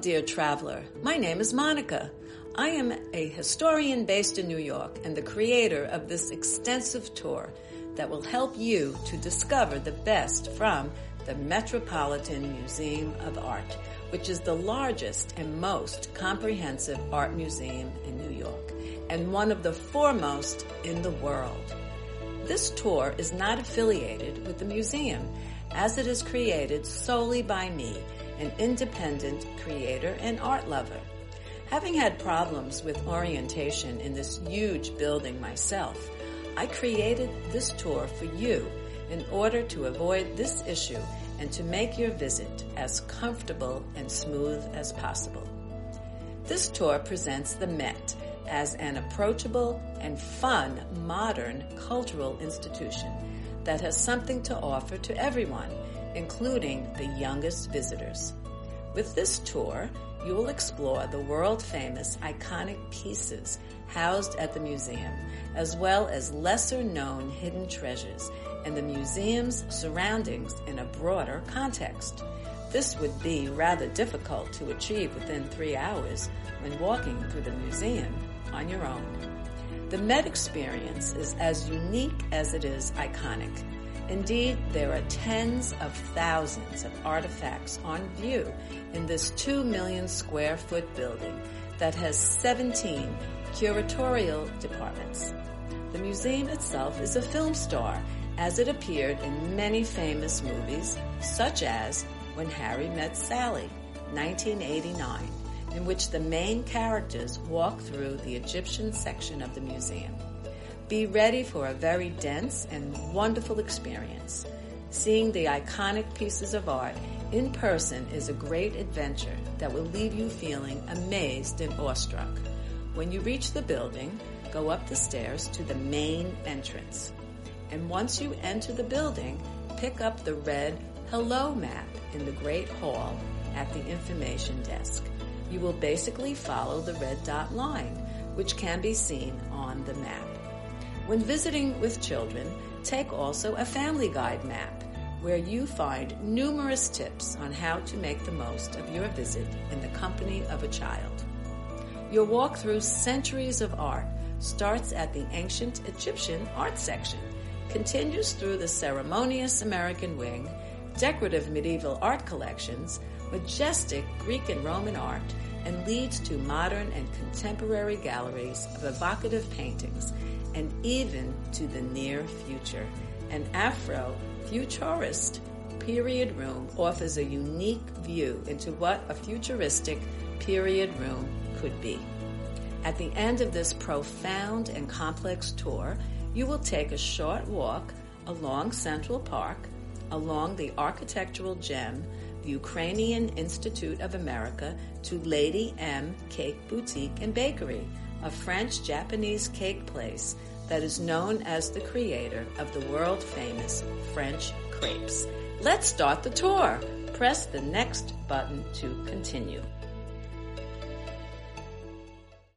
dear traveler. My name is Monica. I am a historian based in New York and the creator of this extensive tour that will help you to discover the best from the Metropolitan Museum of Art, which is the largest and most comprehensive art museum in New York and one of the foremost in the world. This tour is not affiliated with the museum as it is created solely by me, an independent creator and art lover. Having had problems with orientation in this huge building myself, I created this tour for you in order to avoid this issue and to make your visit as comfortable and smooth as possible. This tour presents the Met as an approachable and fun modern cultural institution that has something to offer to everyone, including the youngest visitors. With this tour, you will explore the world famous iconic pieces housed at the museum, as well as lesser known hidden treasures and the museum's surroundings in a broader context. This would be rather difficult to achieve within three hours when walking through the museum on your own. The Met experience is as unique as it is iconic. Indeed, there are tens of thousands of artifacts on view in this 2 million square foot building that has 17 curatorial departments. The museum itself is a film star as it appeared in many famous movies such as When Harry Met Sally, 1989, in which the main characters walk through the Egyptian section of the museum. Be ready for a very dense and wonderful experience. Seeing the iconic pieces of art in person is a great adventure that will leave you feeling amazed and awestruck. When you reach the building, go up the stairs to the main entrance. And once you enter the building, pick up the red Hello map in the Great Hall at the information desk. You will basically follow the red dot line, which can be seen on the map. When visiting with children, take also a family guide map where you find numerous tips on how to make the most of your visit in the company of a child. Your walk through centuries of art starts at the ancient Egyptian art section, continues through the ceremonious American wing, decorative medieval art collections, majestic Greek and Roman art, and leads to modern and contemporary galleries of evocative paintings, and even to the near future. An Afro-futurist period room offers a unique view into what a futuristic period room could be. At the end of this profound and complex tour, you will take a short walk along Central Park, along the architectural gem the Ukrainian Institute of America to Lady M Cake Boutique and Bakery, a French-Japanese cake place that is known as the creator of the world famous French crepes. Let's start the tour. Press the next button to continue.